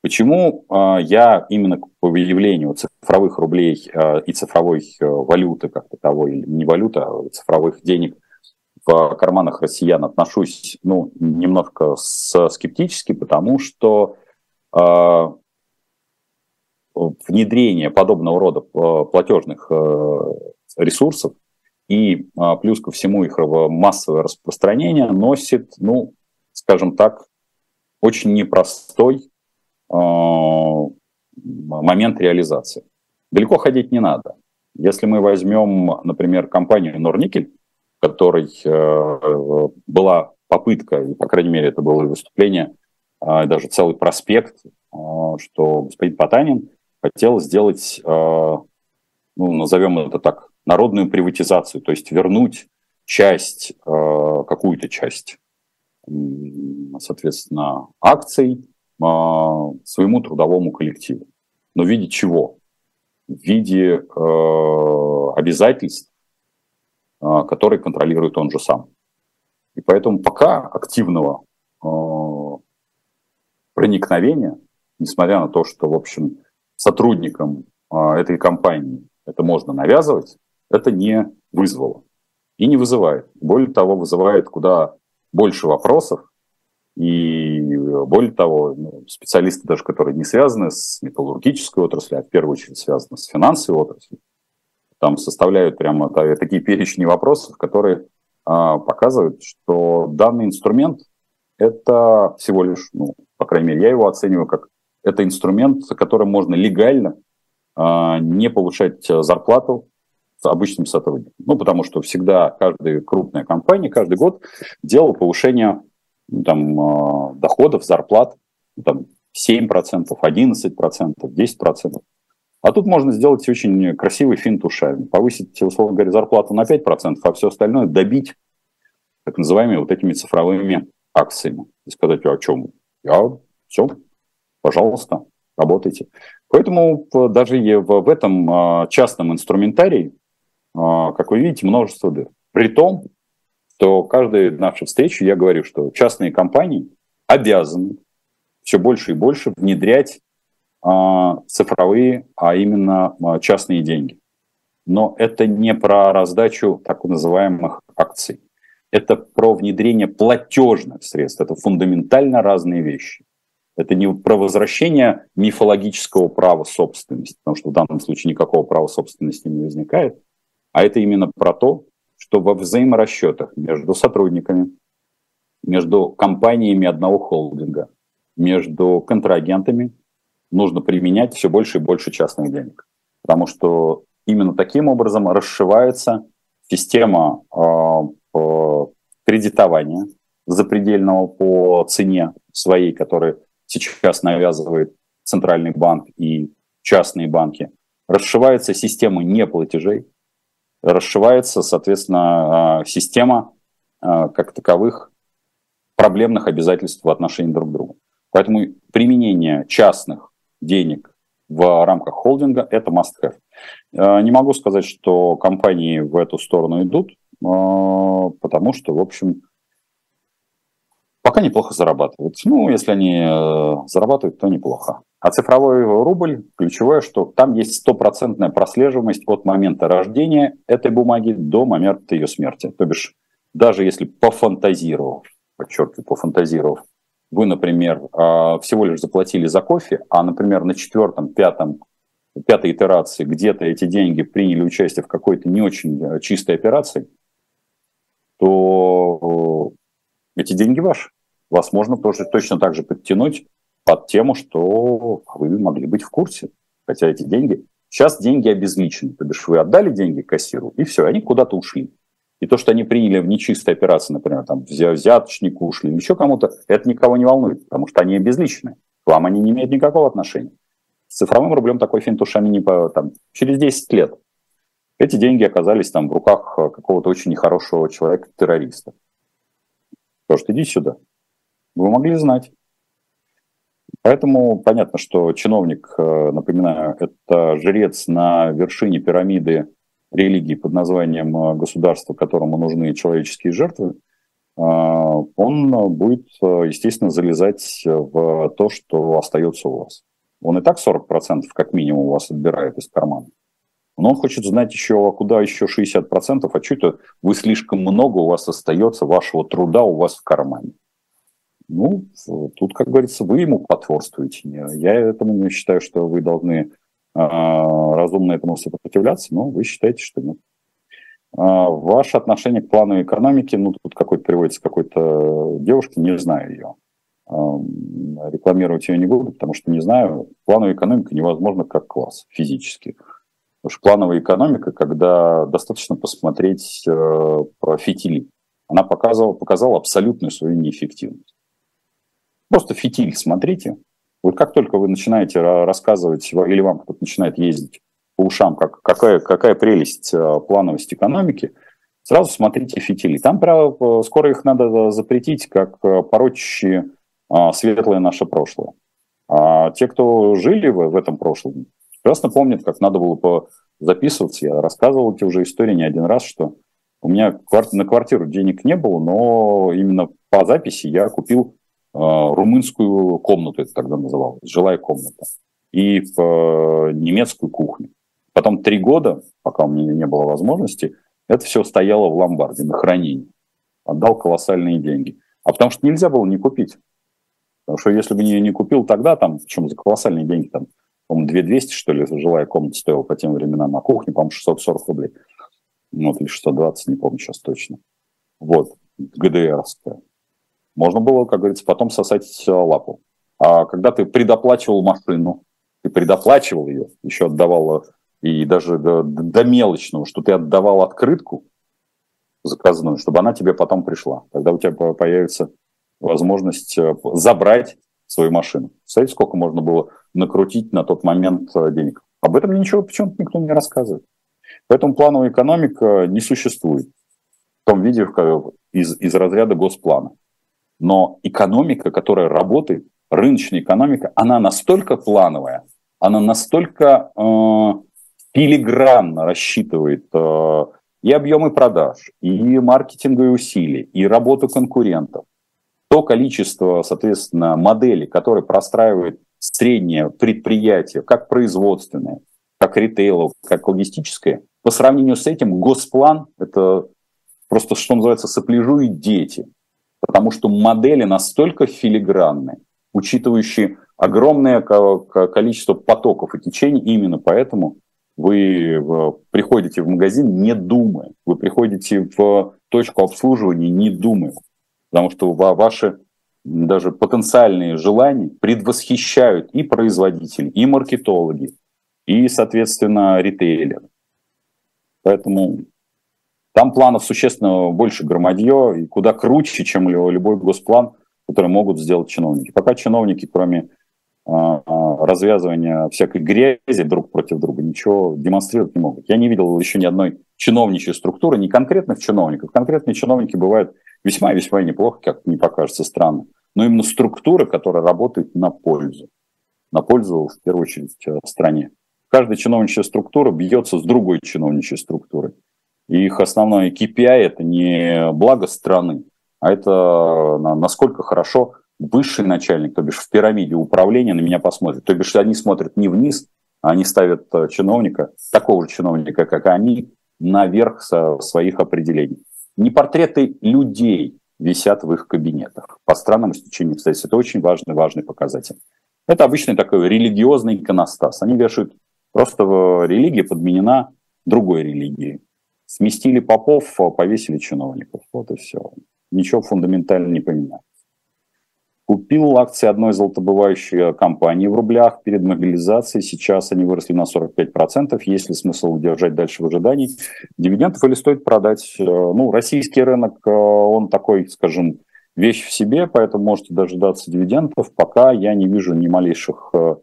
Почему э, я именно по выявлению цифровых рублей э, и цифровой валюты как таковой, не валюта, а цифровых денег в карманах россиян отношусь ну, немножко скептически, потому что внедрение подобного рода платежных ресурсов и а, плюс ко всему их массовое распространение носит, ну, скажем так, очень непростой э, момент реализации. Далеко ходить не надо. Если мы возьмем, например, компанию Норникель, которой э, была попытка, и, по крайней мере, это было выступление, э, даже целый проспект, что господин Потанин хотел сделать, ну, назовем это так, народную приватизацию, то есть вернуть часть, э, какую-то часть, соответственно, акций э, своему трудовому коллективу. Но в виде чего? В виде э, обязательств, которые контролирует он же сам. И поэтому пока активного проникновения, несмотря на то, что, в общем, сотрудникам этой компании это можно навязывать, это не вызвало и не вызывает. Более того, вызывает куда больше вопросов, и более того, ну, специалисты даже, которые не связаны с металлургической отраслью, а в первую очередь связаны с финансовой отраслью, там составляют прямо такие перечни вопросов, которые а, показывают, что данный инструмент это всего лишь, ну, по крайней мере, я его оцениваю как это инструмент, которым можно легально а, не повышать зарплату обычным сотрудникам. Ну, потому что всегда каждая крупная компания каждый год делала повышение ну, там, а, доходов, зарплат ну, там, 7%, 11%, 10%. А тут можно сделать очень красивый финт ушами. Повысить, условно говоря, зарплату на 5%, а все остальное добить так называемыми вот этими цифровыми акциями. И сказать, а о чем? Я все, пожалуйста, работайте. Поэтому даже в этом а, частном инструментарии как вы видите, множество дыр. При том, что каждой нашей встрече я говорю, что частные компании обязаны все больше и больше внедрять а, цифровые, а именно а, частные деньги. Но это не про раздачу так называемых акций. Это про внедрение платежных средств. Это фундаментально разные вещи. Это не про возвращение мифологического права собственности, потому что в данном случае никакого права собственности не возникает, а это именно про то, что во взаиморасчетах между сотрудниками, между компаниями одного холдинга, между контрагентами нужно применять все больше и больше частных денег. Потому что именно таким образом расшивается система э, кредитования запредельного по цене своей, который сейчас навязывает центральный банк и частные банки. Расшивается система неплатежей, расшивается, соответственно, а, система а, как таковых проблемных обязательств в отношении друг к другу. Поэтому применение частных денег в рамках холдинга – это must-have. А, не могу сказать, что компании в эту сторону идут, потому что, в общем, пока неплохо зарабатывают. Ну, если они э, зарабатывают, то неплохо. А цифровой рубль, ключевое, что там есть стопроцентная прослеживаемость от момента рождения этой бумаги до момента ее смерти. То бишь, даже если пофантазировав, подчеркиваю, пофантазировав, вы, например, а, всего лишь заплатили за кофе, а, например, на четвертом, пятом, пятой итерации где-то эти деньги приняли участие в какой-то не очень э, чистой операции, то э, эти деньги ваши. Вас можно тоже точно так же подтянуть под тему, что вы могли быть в курсе, хотя эти деньги... Сейчас деньги обезличены, то бишь вы отдали деньги кассиру, и все, они куда-то ушли. И то, что они приняли в нечистой операции, например, там, взяточнику ушли, еще кому-то, это никого не волнует, потому что они обезличены. К вам они не имеют никакого отношения. С цифровым рублем такой финт ушами не по, там, через 10 лет. Эти деньги оказались там в руках какого-то очень нехорошего человека-террориста. Потому что иди сюда. Вы могли знать. Поэтому понятно, что чиновник, э, напоминаю, это жрец на вершине пирамиды религии под названием э, государство, которому нужны человеческие жертвы, э, он будет, естественно, залезать в то, что остается у вас. Он и так 40% как минимум у вас отбирает из кармана. Но он хочет знать еще, а куда еще 60%, а что это вы слишком много у вас остается вашего труда у вас в кармане. Ну, тут, как говорится, вы ему потворствуете. Я этому не считаю, что вы должны а, разумно этому сопротивляться, но вы считаете, что нет. Ваше отношение к плановой экономике, ну, тут какой-то приводится какой-то девушки, не знаю ее. Рекламировать ее не буду, потому что не знаю. Плановая экономика невозможно как класс физически. Потому что плановая экономика, когда достаточно посмотреть э, про фитили, она показала, показала абсолютную свою неэффективность. Просто фитиль смотрите. Вот как только вы начинаете рассказывать, или вам кто-то начинает ездить по ушам, как, какая, какая прелесть э, плановости экономики, сразу смотрите фитили. Там право, скоро их надо запретить, как э, порочащие а, светлое наше прошлое. А те, кто жили в, этом прошлом, прекрасно помнят, как надо было записываться. Я рассказывал эти уже истории не один раз, что у меня на квартиру денег не было, но именно по записи я купил э, румынскую комнату, это тогда называлось, жилая комната, и в э, немецкую кухню. Потом три года, пока у меня не было возможности, это все стояло в ломбарде на хранении. Отдал колоссальные деньги. А потому что нельзя было не купить. Потому что если бы не, не купил тогда, там, причем за колоссальные деньги, там, по-моему, 2200, что ли, жилая комната стоила по тем временам, а кухня, по-моему, 640 рублей. Вот, или 620, не помню сейчас точно. Вот, ГДРская. Можно было, как говорится, потом сосать лапу. А когда ты предоплачивал машину, ты предоплачивал ее, еще отдавал, и даже до, до мелочного, что ты отдавал открытку заказанную, чтобы она тебе потом пришла. Тогда у тебя появится возможность э, забрать свою машину. Представляете, сколько можно было накрутить на тот момент э, денег? Об этом ничего почему-то никто не рассказывает. Поэтому плановая экономика не существует в том виде, из, из разряда госплана. Но экономика, которая работает, рыночная экономика, она настолько плановая, она настолько э, филигранно рассчитывает э, и объемы продаж, и маркетинговые усилия, и работу конкурентов, то количество, соответственно, моделей, которые простраивает среднее предприятие, как производственное, как ритейлов, как логистическое, по сравнению с этим госплан – это просто, что называется, сопляжуют дети, потому что модели настолько филигранные, учитывающие огромное количество потоков и течений, именно поэтому вы приходите в магазин не думая, вы приходите в точку обслуживания не думая, потому что ваши даже потенциальные желания предвосхищают и производители, и маркетологи, и, соответственно, ритейлеры. Поэтому там планов существенно больше громадье и куда круче, чем любой госплан, который могут сделать чиновники. Пока чиновники, кроме а, а, развязывания всякой грязи друг против друга, ничего демонстрировать не могут. Я не видел еще ни одной чиновничьей структуры, не конкретных чиновников. Конкретные чиновники бывают весьма-весьма неплохо, как мне покажется странно, но именно структура, которая работает на пользу. На пользу, в первую очередь, э, стране. Каждая чиновничья структура бьется с другой чиновничьей структурой. И их основной KPI – это не благо страны, а это насколько хорошо высший начальник, то бишь в пирамиде управления на меня посмотрит. То бишь они смотрят не вниз, а они ставят э, чиновника, такого же чиновника, как они, наверх со своих определений. Не портреты людей висят в их кабинетах по странному стечению обстоятельств. Это очень важный, важный показатель. Это обычный такой религиозный иконостас. Они вешают просто в религии подменена другой религией. Сместили попов, повесили чиновников. Вот и все. Ничего фундаментально не поменялось. Купил акции одной золотобывающей компании в рублях перед мобилизацией. Сейчас они выросли на 45%. Есть ли смысл удержать дальше в ожидании дивидендов или стоит продать? Э, ну, российский рынок, э, он такой, скажем, вещь в себе, поэтому можете дожидаться дивидендов. Пока я не вижу ни малейших э,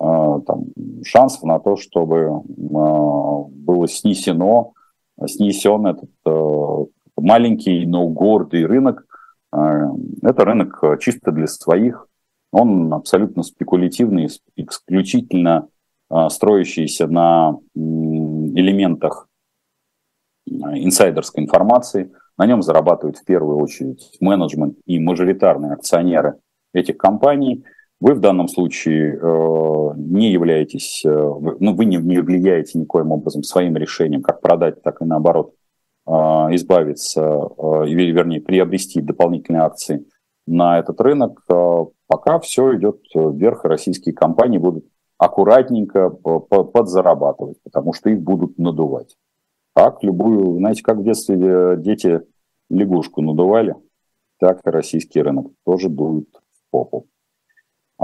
там, шансов на то, чтобы было снесено, снесен этот маленький, но гордый рынок, Э, это рынок э, чисто для своих, он абсолютно спекулятивный, исключительно э, строящийся на элементах инсайдерской информации. На нем зарабатывают в первую очередь менеджмент и мажоритарные акционеры этих компаний. Вы в данном случае не являетесь, ну, вы не, не влияете никоим образом своим решением, как продать, так и наоборот а, избавиться, а, вернее, приобрести дополнительные акции на этот рынок, а, пока все идет вверх, российские компании будут аккуратненько подзарабатывать, потому что их будут надувать. Как любую, знаете, как в детстве э, дети лягушку надували, так и российский рынок тоже дует в попу.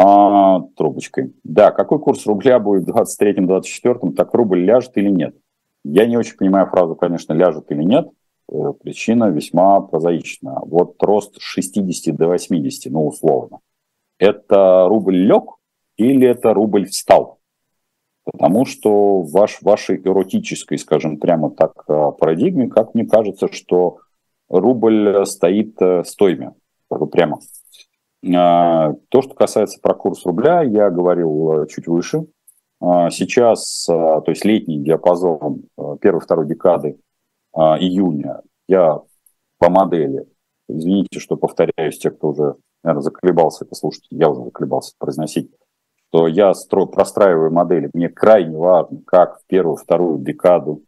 А, трубочкой. Да, какой курс рубля будет в 23-24, так рубль ляжет или нет? Я не очень понимаю фразу, конечно, ляжет или нет. Э, причина весьма прозаична. Вот рост с 60 до 80, ну, условно. Это рубль лег или это рубль встал? Потому что в вашей эротической, скажем прямо так, э, парадигме, как мне кажется, что рубль стоит э, стойме, прямо. А, то, что касается про курс рубля, я говорил чуть выше. А, сейчас, то есть летний диапазон первой-второй декады а, июня я по модели, извините, что повторяюсь, те, кто уже, наверное, заколебался это слушать, я уже заколебался произносить, то я строю, простраиваю модели. Мне крайне важно, как в первую, вторую декаду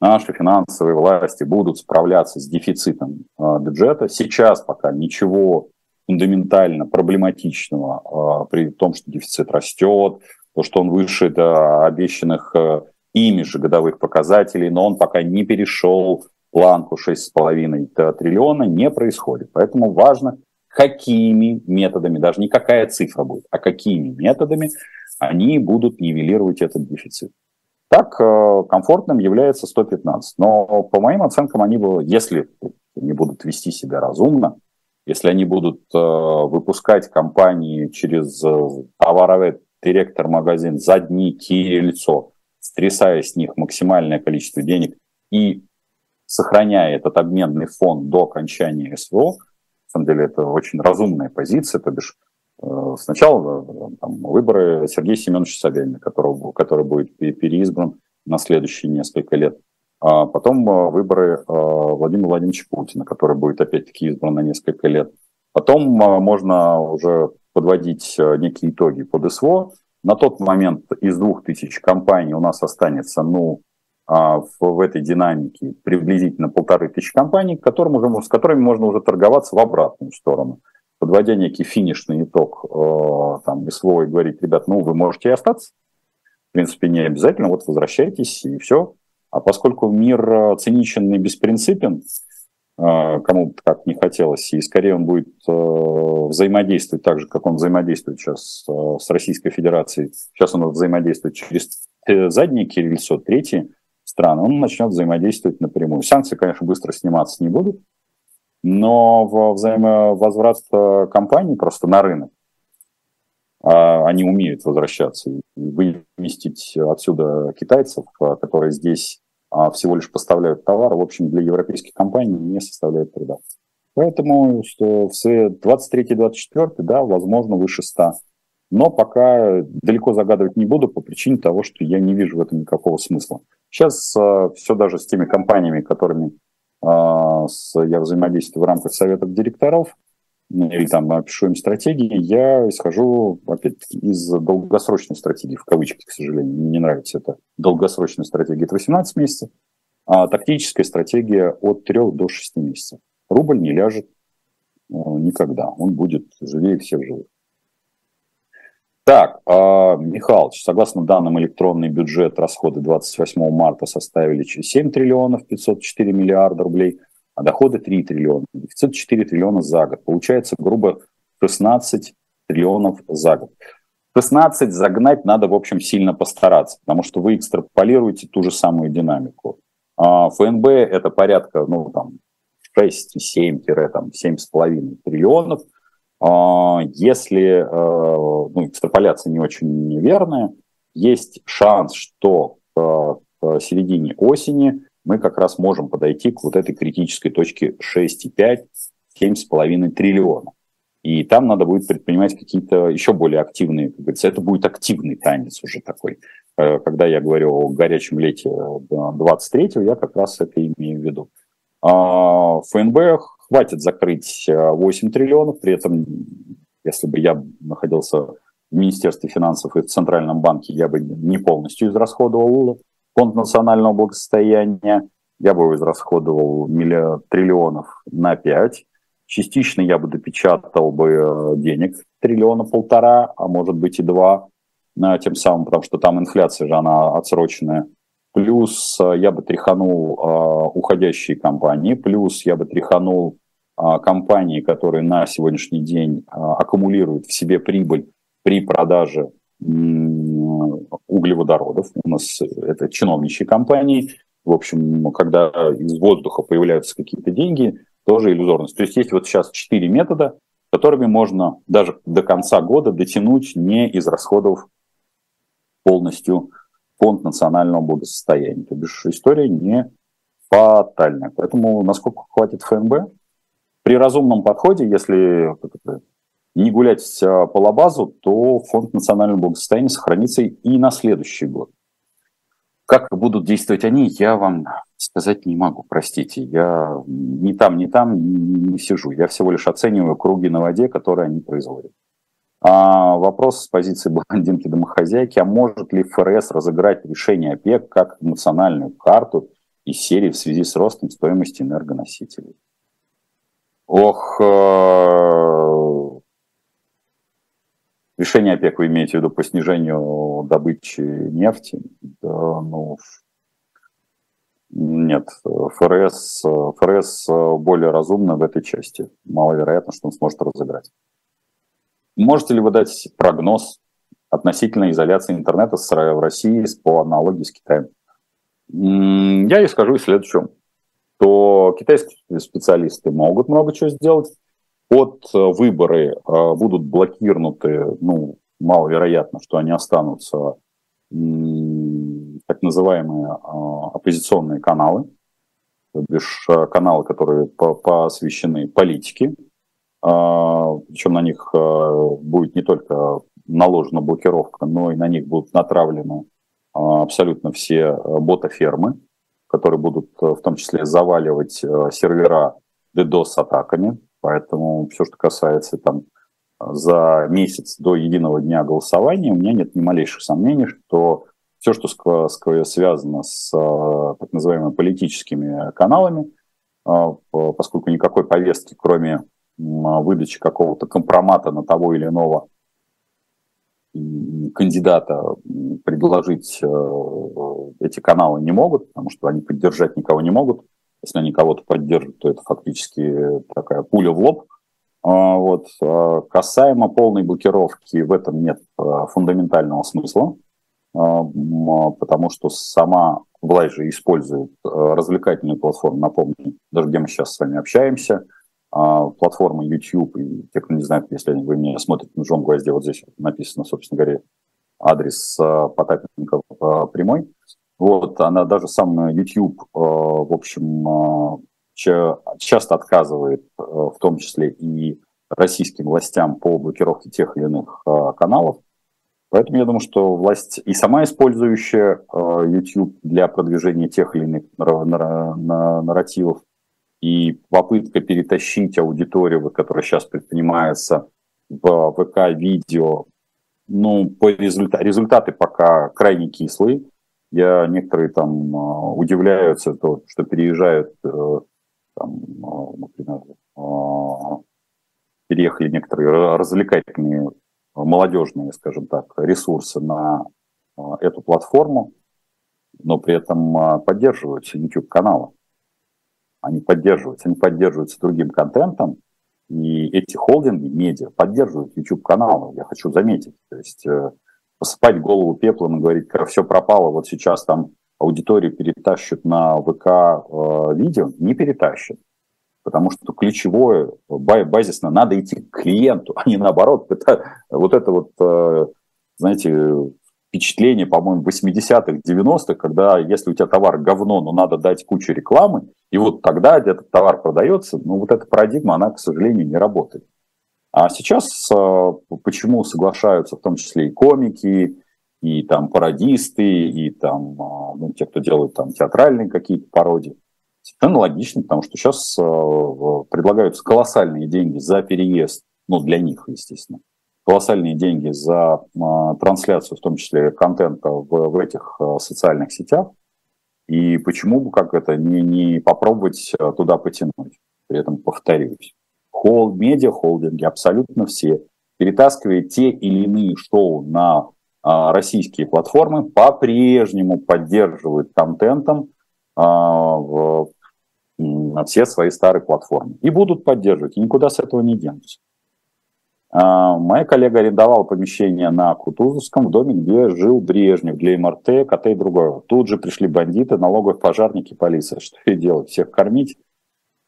наши финансовые власти будут справляться с дефицитом э, бюджета. Сейчас пока ничего фундаментально проблематичного э, при том, что дефицит растет, то, что он выше до обещанных э, ими же годовых показателей, но он пока не перешел планку 6,5 триллиона, не происходит. Поэтому важно, какими методами, даже не какая цифра будет, а какими методами они будут нивелировать этот дефицит. Так э, комфортным является 115. Но по моим оценкам, они, если они будут вести себя разумно, если они будут э, выпускать компании через э, товаровый директор магазин за дни лицо, стрясая с них максимальное количество денег и сохраняя этот обменный фонд до окончания СВО, на самом деле это очень разумная позиция, то бишь э, сначала там, выборы Сергея Семеновича Собянина, которого, который будет переизбран на следующие несколько лет, а потом э, выборы Владимира Владимировича Путина, который будет опять-таки избран на несколько лет. Потом можно уже подводить некие итоги под СВО, на тот момент из двух тысяч компаний у нас останется, ну, а, в, этой динамике приблизительно полторы тысячи компаний, которым уже, с которыми можно уже торговаться в обратную сторону. Подводя некий финишный итог там, СВО и говорить, ребят, ну, вы можете и остаться. В принципе, не обязательно, вот возвращайтесь и все. А поскольку мир э, циничен и беспринципен, Э, кому как не хотелось, и скорее он будет э, взаимодействовать так же, как он взаимодействует сейчас с Российской Федерацией. Сейчас он взаимодействует через задние кириллицо, третьи страны, он начнет взаимодействовать напрямую. Санкции, конечно, быстро сниматься не будут, но взаимовозврат компаний просто на рынок они умеют возвращаться и выместить отсюда китайцев, которые здесь а всего лишь поставляют товар, в общем, для европейских компаний не составляет труда. Поэтому что в 23-24, да, возможно, выше 100. Но пока далеко загадывать не буду по причине того, что я не вижу в этом никакого смысла. Сейчас э, все даже с теми компаниями, которыми э, с, я взаимодействую в рамках советов директоров, или там пишу им стратегии, я исхожу, опять из долгосрочной стратегии, в кавычках, к сожалению, мне не нравится это. Долгосрочная стратегия – это 18 месяцев, а тактическая стратегия от 3 до 6 месяцев. Рубль не ляжет э, никогда, он будет живее всех живых. Так, э, Михалыч, согласно данным, электронный бюджет расходы 28 марта составили 7 триллионов 504 миллиарда рублей – а доходы 3 триллиона, дефицит 4 триллиона за год. Получается, грубо, 16 триллионов за год. 16 загнать надо, в общем, сильно постараться, потому что вы экстраполируете ту же самую динамику. А ФНБ это порядка, ну, там, 6-7-7,5 триллионов. А если э, ну, экстраполяция не очень неверная, есть шанс, что к середине осени мы как раз можем подойти к вот этой критической точке 6,5, 7,5 триллиона. И там надо будет предпринимать какие-то еще более активные, как говорится, это будет активный танец уже такой. Э, когда я говорю о горячем лете 23-го, я как раз это имею в виду. А, ФНБ хватит закрыть 8 триллионов, при этом, если бы я находился в Министерстве финансов и в Центральном банке, я бы не полностью израсходовал фонд национального благосостояния, я бы израсходовал миллион, триллионов на 5. Частично я бы допечатал бы э, денег триллиона полтора, а может быть и два, тем самым, потому что там инфляция же, она отсроченная. плюс я бы тряханул уходящие компании, плюс я бы тряханул компании, которые на сегодняшний день аккумулируют в себе прибыль при продаже углеводородов. У нас это чиновничьи компании. В общем, когда из воздуха появляются какие-то деньги, тоже иллюзорность. То есть есть вот сейчас четыре метода, которыми можно даже до конца года дотянуть, не израсходовав полностью фонд национального благосостояния. То бишь история не фатальная. Поэтому насколько хватит ФНБ, при разумном подходе, если не гулять по лабазу, то фонд национального благосостояния сохранится и на следующий год. Как будут действовать они, я вам сказать не могу, простите. Я ни там, ни там не, не сижу. Я всего лишь оцениваю круги на воде, которые они производят. А вопрос с позиции блондинки-домохозяйки, а может ли ФРС разыграть решение ОПЕК как национальную карту из серии в связи с ростом стоимости энергоносителей? Ох, э, Решение ОПЕК вы имеете в виду по снижению добычи нефти? Да, ну, нет, ФРС, ФРС более разумно в этой части. Маловероятно, что он сможет разыграть. Можете ли вы дать прогноз относительно изоляции интернета в России по аналогии с Китаем? Я и скажу следующее, то китайские специалисты могут много чего сделать, под э, выборы э, будут блокированы, ну, маловероятно, что они останутся так называемые э, оппозиционные каналы, то бишь каналы, которые посвящены политике, причем на них будет не только наложена блокировка, но и на них будут натравлены абсолютно все ботофермы, которые будут в том числе заваливать сервера DDoS-атаками, Поэтому все, что касается там за месяц до единого дня голосования, у меня нет ни малейших сомнений, что все, что связано с так называемыми политическими каналами, а, поскольку никакой повестки, кроме выдачи какого-то компромата на того или иного кандидата предложить э, эти каналы не могут, потому что они поддержать никого не могут. Если они кого-то поддержат, то это фактически такая пуля в лоб. А, вот. А, касаемо полной блокировки, в этом нет а, фундаментального смысла, потому что сама власть же использует развлекательную платформу, напомню, даже где мы сейчас с вами общаемся, платформа YouTube, и те, кто не знает, если вы меня смотрите на Джон Гвозде, вот здесь написано, собственно говоря, адрес Потапенко прямой, вот, она даже сам YouTube, э, в общем, э, часто отказывает, э, в том числе и российским властям по блокировке тех или иных каналов. Поэтому я думаю, что власть и сама использующая YouTube для продвижения тех или иных нарративов, и попытка перетащить аудиторию, которая сейчас предпринимается в ВК-видео, ну, по результат, результаты пока крайне кислые. Я некоторые там а, удивляются, то, что переезжают, э, там, а, например, переехали некоторые развлекательные, молодежные, скажем так, ресурсы на эту платформу, но при этом поддерживаются YouTube-каналы. Они поддерживаются, они поддерживаются другим контентом, и эти холдинги, медиа, поддерживают YouTube-каналы, я хочу заметить. То есть э, посыпать голову пеплом и говорить, как все пропало, вот сейчас там аудиторию перетащат на ВК э, видео, не перетащат. Потому что ключевое, базисно, надо идти к клиенту, а не наоборот. Это, вот это вот, э, знаете, впечатление, по-моему, 80-х, 90-х, когда если у тебя товар говно, но надо дать кучу рекламы, и вот тогда этот товар продается, ну вот эта парадигма, она, к сожалению, не работает. А сейчас э, почему соглашаются в том числе и комики, и там пародисты, и там э, ну, те, кто делают там театральные какие-то пародии. Совершенно логично, потому что сейчас э, предлагаются колоссальные деньги за переезд, ну, для них, естественно, колоссальные деньги за трансляцию, в том числе контента в, в этих социальных сетях. И почему бы как это не, не попробовать туда потянуть? При этом повторюсь холд, медиа-холдинги, абсолютно все, перетаскивая те или иные шоу на российские платформы по-прежнему поддерживают контентом в все свои старые платформы. И будут поддерживать, и никуда с этого не денутся. Моя коллега арендовала помещение на Кутузовском, в доме, где жил Брежнев для МРТ, КТ и другого. Тут же пришли бандиты, налоговые пожарники, полиция. Что и делать? Всех кормить?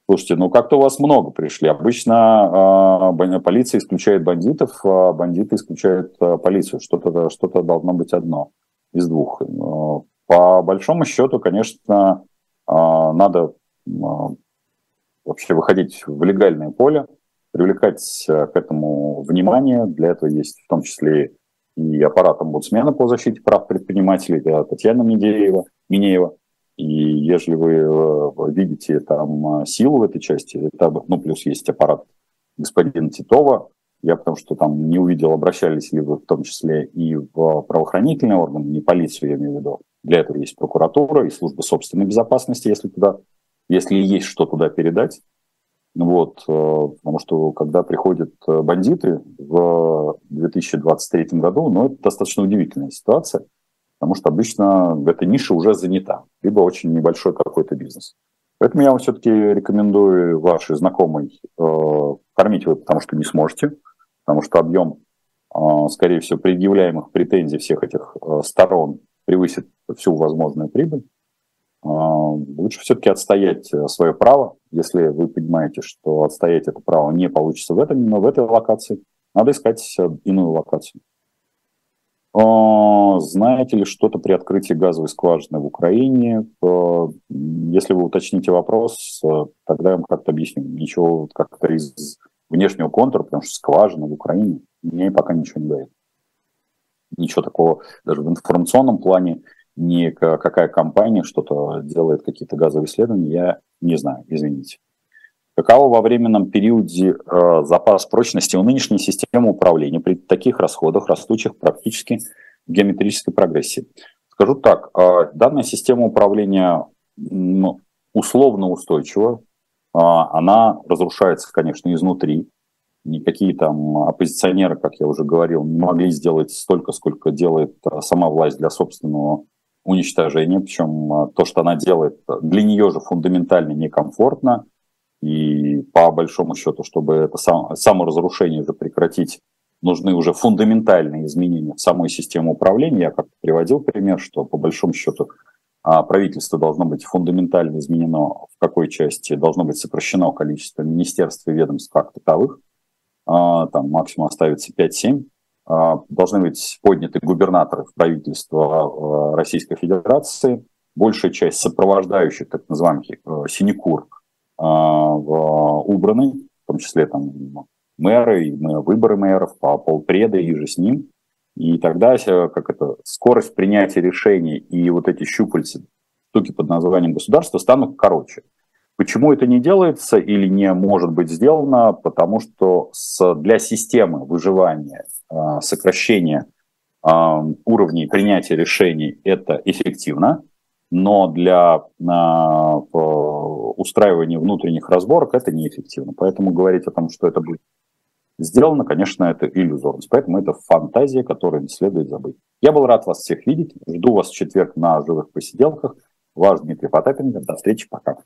Слушайте, ну как-то у вас много пришли. Обычно э, полиция исключает бандитов, а бандиты исключают э, полицию. Что-то что должно быть одно из двух. По большому счету, конечно, э, надо э, вообще выходить в легальное поле, привлекать к этому внимание. Для этого есть в том числе и аппарат омбудсмена по защите прав предпринимателей, Татьяна Медеева, Минеева. И если вы э, видите там э, силу в этой части, это, ну, плюс есть аппарат господина Титова, я потому что там не увидел, обращались ли вы в том числе и в правоохранительные органы, не полицию, я имею в виду. Для этого есть прокуратура и служба собственной безопасности, если туда, если есть что туда передать. Вот, э, потому что когда приходят бандиты в 2023 году, ну, это достаточно удивительная ситуация потому что обычно эта ниша уже занята, либо очень небольшой какой-то бизнес. Поэтому я вам все-таки рекомендую вашей знакомой э, кормить вы, потому что не сможете, потому что объем, э, скорее всего, предъявляемых претензий всех этих э, сторон превысит всю возможную прибыль. Э, лучше все-таки отстоять свое право. Если вы понимаете, что отстоять это право не получится в, этом, но в этой локации, надо искать иную локацию. А, знаете ли что-то при открытии газовой скважины в Украине? А, если вы уточните вопрос, а, тогда я вам как-то объясню. Ничего как-то из внешнего контура, потому что скважина в Украине мне пока ничего не дает. Ничего такого даже в информационном плане, ни какая компания что-то делает, какие-то газовые исследования, я не знаю, извините. Каково во временном периоде э, запас прочности у нынешней системы управления при таких расходах, растущих практически в геометрической прогрессии? Скажу так, э, данная система управления условно устойчива, э, она разрушается, конечно, изнутри. Никакие там оппозиционеры, как я уже говорил, не могли сделать столько, сколько делает э, сама власть для собственного уничтожения. Причем э, то, что она делает, для нее же фундаментально некомфортно и по большому счету, чтобы это сам, саморазрушение уже прекратить, нужны уже фундаментальные изменения в самой системе управления. Я как приводил пример, что по большому счету а, правительство должно быть фундаментально изменено, в какой части должно быть сокращено количество министерств и ведомств как таковых, а, там максимум оставится 5-7, а, должны быть подняты губернаторы в правительство Российской Федерации, большая часть сопровождающих, так называемых э, синекур, а, убраны, в том числе там мэры, выборы мэров, полпреда и же с ним. И тогда как это, скорость принятия решений и вот эти щупальцы, штуки под названием государства станут короче. Почему это не делается или не может быть сделано? Потому что с, для системы выживания, а, сокращения а, уровней принятия решений это эффективно, но для а, устраивания внутренних разборок это неэффективно. Поэтому говорить о том, что это будет сделано, конечно, это иллюзорность. Поэтому это фантазия, которую не следует забыть. Я был рад вас всех видеть. Жду вас в четверг на живых посиделках. Ваш Дмитрий Потапенко. До встречи. Пока.